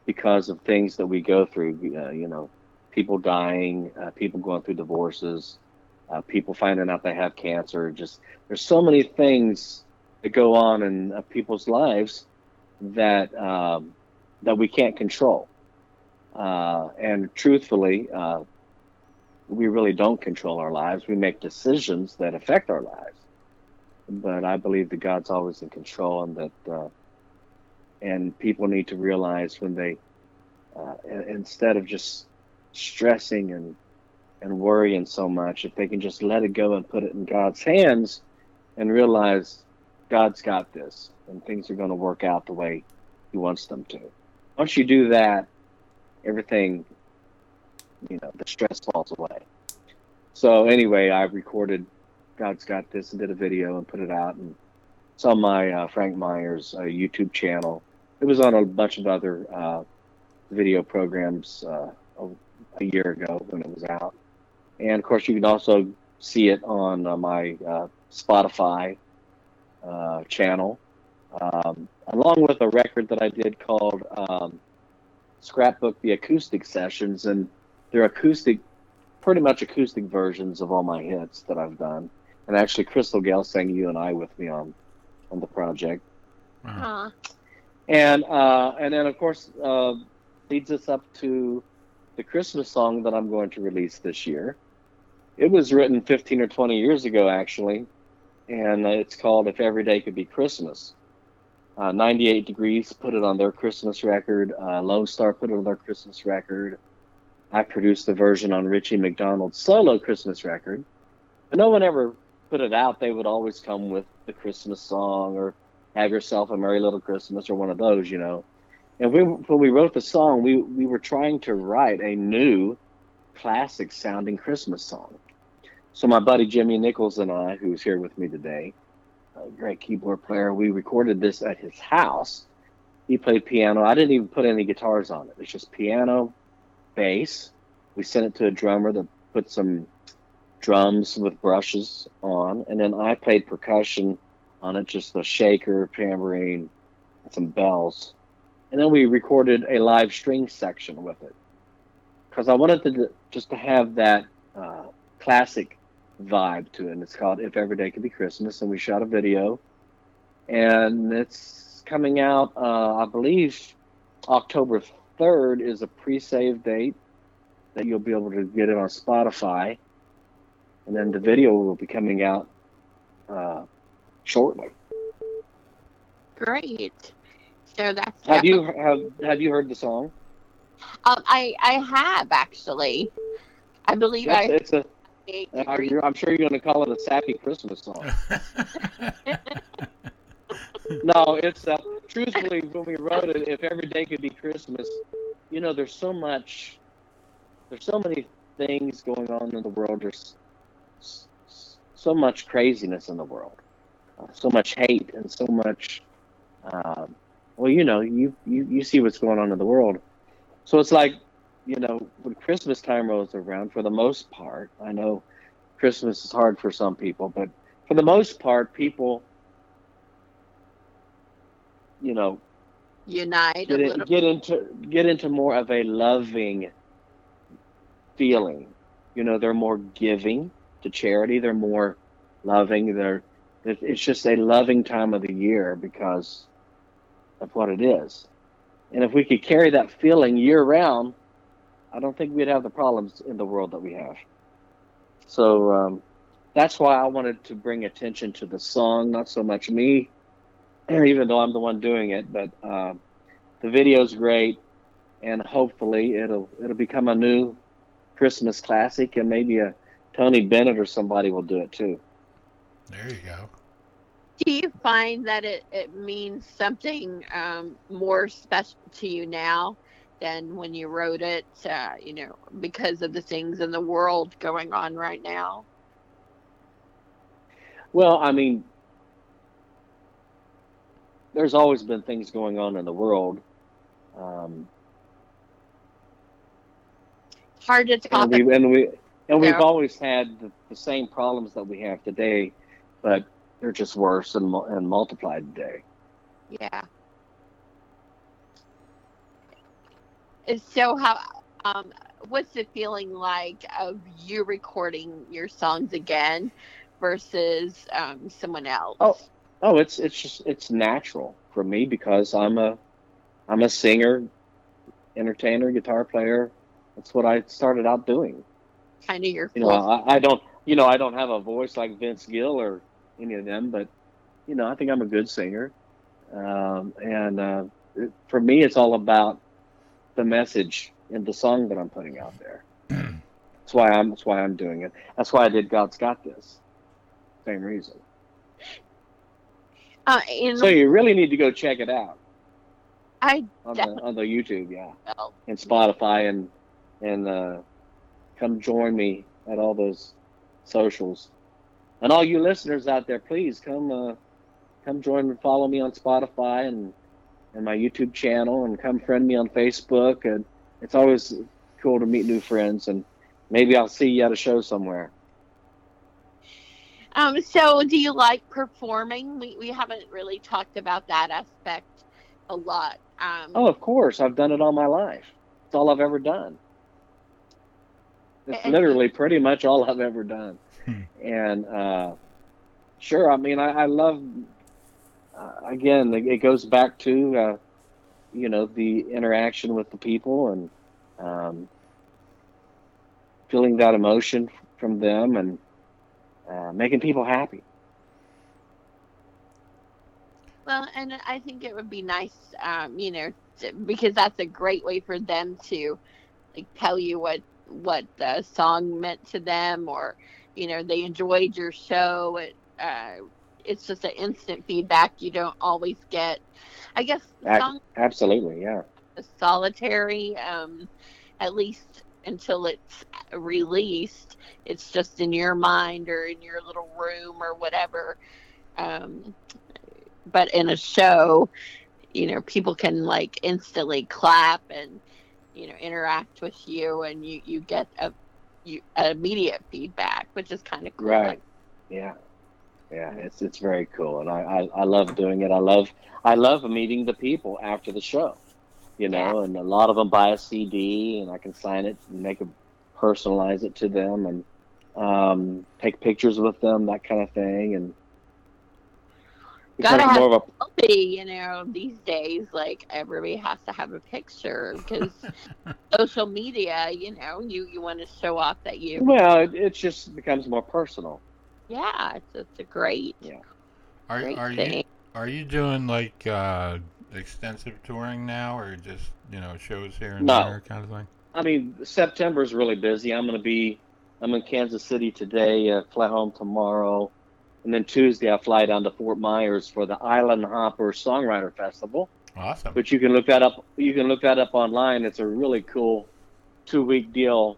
because of things that we go through. Uh, you know, people dying, uh, people going through divorces, uh, people finding out they have cancer. Just there's so many things that go on in uh, people's lives that um, that we can't control. Uh, and truthfully, uh, we really don't control our lives. We make decisions that affect our lives. But I believe that God's always in control, and that uh, and people need to realize when they uh, instead of just stressing and and worrying so much if they can just let it go and put it in God's hands and realize God's got this and things are going to work out the way he wants them to once you do that everything you know the stress falls away so anyway I recorded God's got this and did a video and put it out and It's on my uh, Frank Myers uh, YouTube channel. It was on a bunch of other uh, video programs uh, a year ago when it was out. And of course, you can also see it on uh, my uh, Spotify uh, channel, um, along with a record that I did called um, Scrapbook the Acoustic Sessions. And they're acoustic, pretty much acoustic versions of all my hits that I've done. And actually, Crystal Gayle sang You and I with me on, on the project. Huh. And, uh, and then, of course, uh, leads us up to the Christmas song that I'm going to release this year. It was written 15 or 20 years ago, actually, and it's called If Every Day Could Be Christmas. Uh, 98 Degrees put it on their Christmas record. Uh, Lone Star put it on their Christmas record. I produced the version on Richie McDonald's solo Christmas record. But no one ever put it out. They would always come with the Christmas song or Have Yourself a Merry Little Christmas or one of those, you know. And we, when we wrote the song, we, we were trying to write a new classic sounding Christmas song. So my buddy Jimmy Nichols and I, who's here with me today, a great keyboard player, we recorded this at his house. He played piano. I didn't even put any guitars on it. It's just piano, bass. We sent it to a drummer that put some drums with brushes on, and then I played percussion on it, just a shaker, tambourine, some bells and then we recorded a live string section with it because I wanted to just to have that uh, classic vibe to it. And it's called "If Every Day Could Be Christmas," and we shot a video, and it's coming out. Uh, I believe October third is a pre-save date that you'll be able to get it on Spotify, and then the video will be coming out uh, shortly. Great. So that's have you have have you heard the song? Um, I I have actually. I believe I. It's a. I'm sure you're going to call it a sappy Christmas song. [laughs] no, it's uh, truthfully when we wrote it, if every day could be Christmas, you know, there's so much, there's so many things going on in the world. There's so much craziness in the world, uh, so much hate, and so much um, well, you know, you, you, you see what's going on in the world. So it's like, you know, when Christmas time rolls around, for the most part, I know Christmas is hard for some people, but for the most part, people, you know, unite get, in, get into get into more of a loving feeling. You know, they're more giving to charity. They're more loving. They're it's just a loving time of the year because of what it is. And if we could carry that feeling year round, I don't think we'd have the problems in the world that we have. So um, that's why I wanted to bring attention to the song, not so much me, [clears throat] even though I'm the one doing it. But uh, the video's great, and hopefully it'll it'll become a new Christmas classic, and maybe a Tony Bennett or somebody will do it too. There you go do you find that it, it means something um, more special to you now than when you wrote it, uh, you know, because of the things in the world going on right now? Well, I mean, there's always been things going on in the world. Um, Hard to talk. And, we, and, we, and we've always had the, the same problems that we have today, but they're just worse and, and multiplied today. Yeah. So how um what's the feeling like of you recording your songs again versus um, someone else? Oh, oh, it's it's just it's natural for me because I'm a I'm a singer, entertainer, guitar player. That's what I started out doing. Kind of your. You know, I, I don't. You know, I don't have a voice like Vince Gill or any of them, but you know, I think I'm a good singer. Um, and uh, it, for me, it's all about the message in the song that I'm putting out there. [clears throat] that's why I'm. That's why I'm doing it. That's why I did God's Got This. Same reason. Uh, so you really need to go check it out. I on the on the YouTube, yeah, will. and Spotify, and and uh, come join me at all those socials. And all you listeners out there, please come uh, come join and follow me on Spotify and and my YouTube channel, and come friend me on Facebook. And it's always cool to meet new friends, and maybe I'll see you at a show somewhere. Um, so do you like performing? We we haven't really talked about that aspect a lot. Um, Oh, of course, I've done it all my life. It's all I've ever done. It's literally pretty much all I've ever done. Hmm. And uh, sure, I mean, I, I love. Uh, again, it, it goes back to uh, you know the interaction with the people and um, feeling that emotion from them and uh, making people happy. Well, and I think it would be nice, um, you know, to, because that's a great way for them to like tell you what what the song meant to them, or you know, they enjoyed your show. It, uh, it's just an instant feedback you don't always get. I guess Ac- Absolutely, yeah. solitary, um, at least until it's released. It's just in your mind or in your little room or whatever. Um, but in a show, you know, people can like instantly clap and you know interact with you, and you you get a you immediate feedback, which is kind of cool. Right. Yeah. Yeah, it's it's very cool, and I, I, I love doing it. I love I love meeting the people after the show, you know, and a lot of them buy a CD, and I can sign it and make it personalize it to them, and um, take pictures with them, that kind of thing, and Gotta becomes have- more of a Selfie, you know, these days, like everybody has to have a picture because [laughs] social media, you know, you you want to show off that you, well, it, it just becomes more personal. yeah, it's, it's a great, Are great are you thing. are you doing like uh, extensive touring now, or just you know shows here and No. there kind of thing? I mean, September is really busy. I'm going to be, I'm in Kansas City today, uh, fly home tomorrow, and then Tuesday I fly down to Fort Myers for the Island Hopper Songwriter Festival. Awesome. But you can look that up. You can look that up online. It's a really cool two-week deal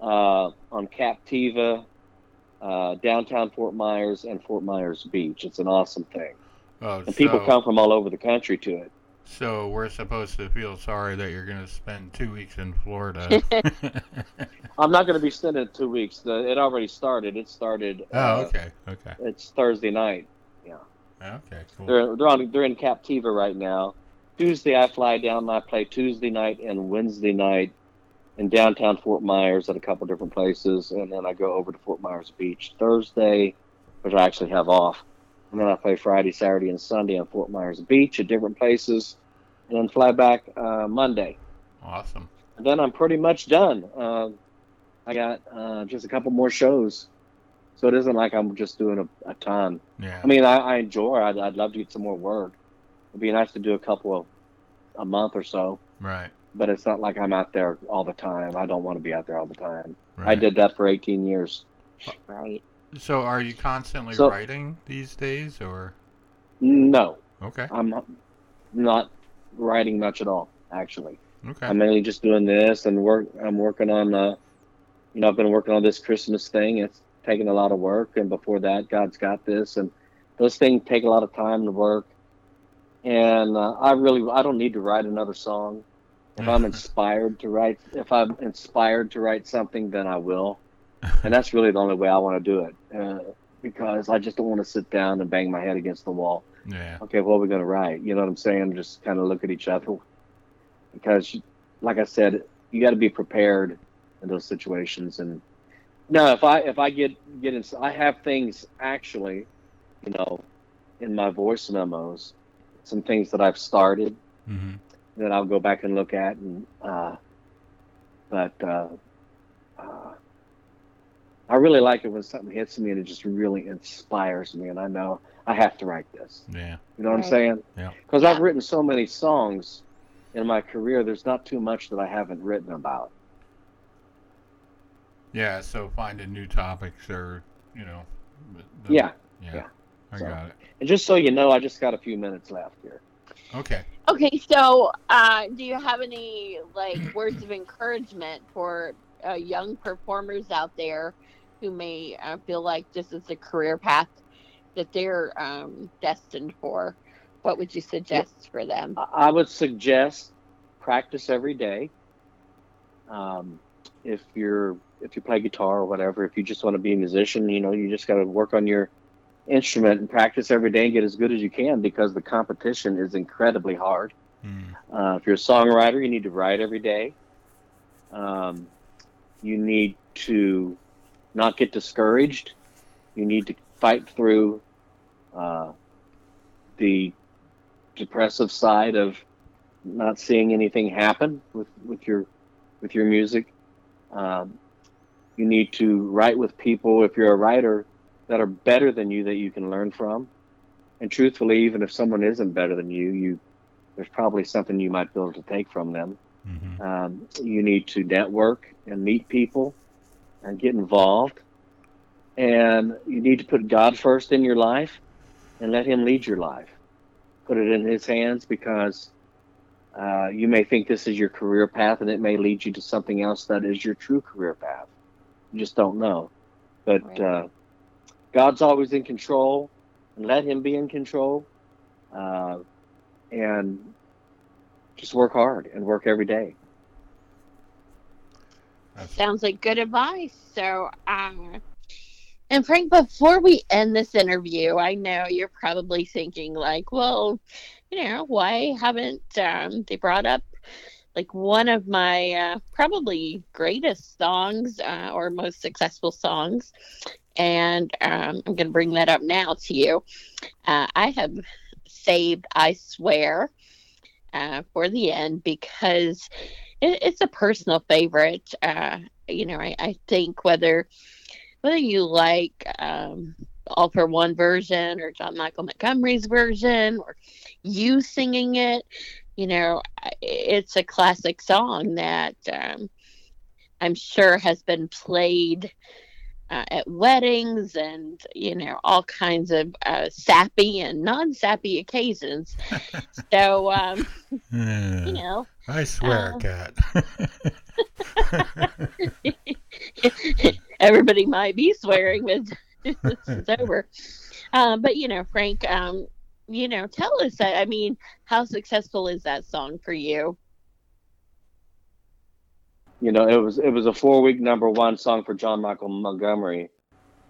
uh, on Captiva, uh, downtown Fort Myers, and Fort Myers Beach. It's an awesome thing, Oh, and people come from all over the country to it. So we're supposed to feel sorry that you're going to spend two weeks in Florida. [laughs] [laughs] I'm not going to be spending two weeks. The, it already started. It started. oh, uh, okay, okay, It's Thursday night. Yeah. Okay, cool. They're they're on they're in Captiva right now. Tuesday I fly down and I play Tuesday night and Wednesday night in downtown Fort Myers at a couple different places, and then I go over to Fort Myers Beach Thursday, which I actually have off, and then I play Friday, Saturday, and Sunday on Fort Myers Beach at different places, and then fly back uh, Monday. Awesome. And then I'm pretty much done. Um I got uh, just a couple more shows, so it isn't like I'm just doing a, a ton. Yeah. I mean, I, I enjoy. I'd, I'd love to get some more work. It'd be nice to do a couple of a month or so, right. but it's not like I'm out there all the time. I don't want to be out there all the time. Right. I did that for 18 years. right? So, are you constantly So- writing these days, or No, okay, I'm not not writing much at all. Actually, okay, I'm mainly just doing this and work. I'm working on. Uh, you know, I've been working on this Christmas thing. It's taken a lot of work, and before that, God's got this, and those things take a lot of time to work. And uh, I really, I don't need to write another song. If I'm [laughs] inspired to write, if I'm inspired to write something, then I will. And that's really the only way I want to do it, uh, because I just don't want to sit down and bang my head against the wall yeah, okay, what are we going to write? You know what I'm saying? Just kind of look at each other. Because, like I said, you got to be prepared in those situations. And no, if I if I get get in, I have things actually, you know, in my voice memos, some things that I've started hmm that I'll go back and look at. And uh, but uh, uh, I really like it when something hits me and it just really inspires me, and I know I have to write this. yeah, You know what I'm saying? Yeah. Because I've written so many songs in my career, there's not too much that I haven't written about. yeah. So, finding new topics, or you know, the- Yeah. yeah, yeah. I So- got it. And just so you know, I just got a few minutes left here. Okay. Okay, so uh, do you have any like words of encouragement for uh, young performers out there who may uh, feel like this is a career path that they're um, destined for, what would you suggest for them? I would suggest practice every day. Um, if you're if you play guitar or whatever, if you just want to be a musician, you know, you just got to work on your instrument and practice every day and get as good as you can because the competition is incredibly hard. Mm. Uh, if you're a songwriter, you need to write every day. Um, you need to not get discouraged. You need to fight through uh, the depressive side of not seeing anything happen with, with your with your music. Um, you need to write with people if you're a writer that are better than you that you can learn from. And truthfully, even if someone isn't better than you, you there's probably something you might be able to take from them. Mm-hmm. Um, you need to network and meet people and get involved. And you need to put God first in your life and let Him lead your life. Put it in His hands because uh, you may think this is your career path and it may lead you to something else that is your true career path. You just don't know. But right. uh, God's always in control and let Him be in control. Uh, and just work hard and work every day. Sounds like good advice. So, um, and Frank, before we end this interview, I know you're probably thinking, like, well, you know, why haven't um, they brought up like one of my uh, probably greatest songs uh, or most successful songs? And um, I'm going to bring that up now to you. Uh, I have saved I Swear uh, for the end because it, it's a personal favorite. Uh, you know, I, I, think whether whether you like um, All-4-One version or John Michael Montgomery's version or you singing it, you know, it's a classic song that um, I'm sure has been played uh, at weddings and you know all kinds of uh, sappy and non-sappy occasions. [laughs] so um, yeah. you know, I swear, Kat. [laughs] everybody might be swearing with [laughs] it's [laughs] over. Um, but you know, Frank, um, you know, tell us. I mean, how successful is that song for you? You know, it was it was a four week number one song for John Michael Montgomery.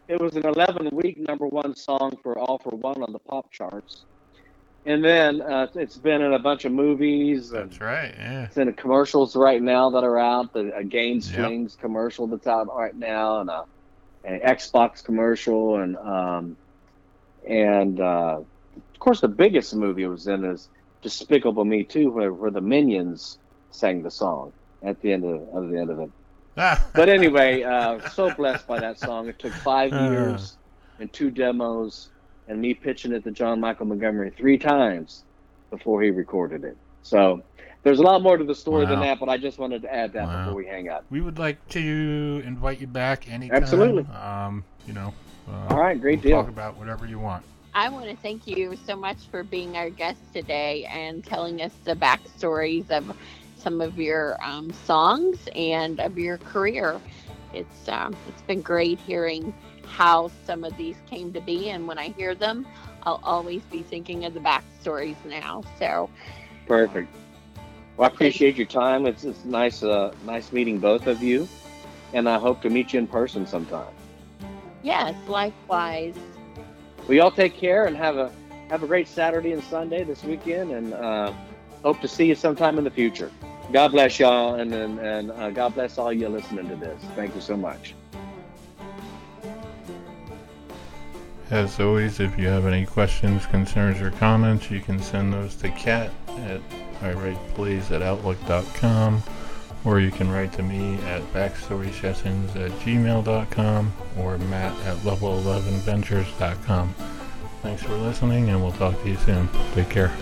It was an eleven week number one song for All-4-One on the pop charts. And then uh, it's been in a bunch of movies. That's right. Yeah. It's in commercials right now that are out. The a Gain Flings yep. commercial that's out right now, and a, an Xbox commercial, and um, and uh, of course the biggest movie it was in is Despicable Me 2, where, where the Minions sang the song at the end of, of the end of it. [laughs] but anyway, uh, so blessed by that song. It took five uh. years and two demos, and me pitching it to John Michael Montgomery three times before he recorded it. So there's a lot more to the story wow. than that, but I just wanted to add that wow. before we hang up. We would like to invite you back anytime. Absolutely. Um, you know. Uh, All right, great we'll deal. Talk about whatever you want. I want to thank you so much for being our guest today and telling us the backstories of some of your um, songs and of your career. It's um, it's been great hearing how some of these came to be, and when I hear them, I'll always be thinking of the backstories now. So perfect. Well, I appreciate your time. It's it's nice uh, nice meeting both of you, and I hope to meet you in person sometime. Yes, likewise. We all take care and have a have a great Saturday and Sunday this weekend, and uh, hope to see you sometime in the future. God bless y'all, and and, and uh, God bless all you listening to this. Thank you so much. As always, if you have any questions, concerns, or comments, you can send those to Kat at iWritePlays at Outlook.com, or you can write to me at backstorysessions at gmail.com or Matt at level11ventures.com. Thanks for listening, and we'll talk to you soon. Take care.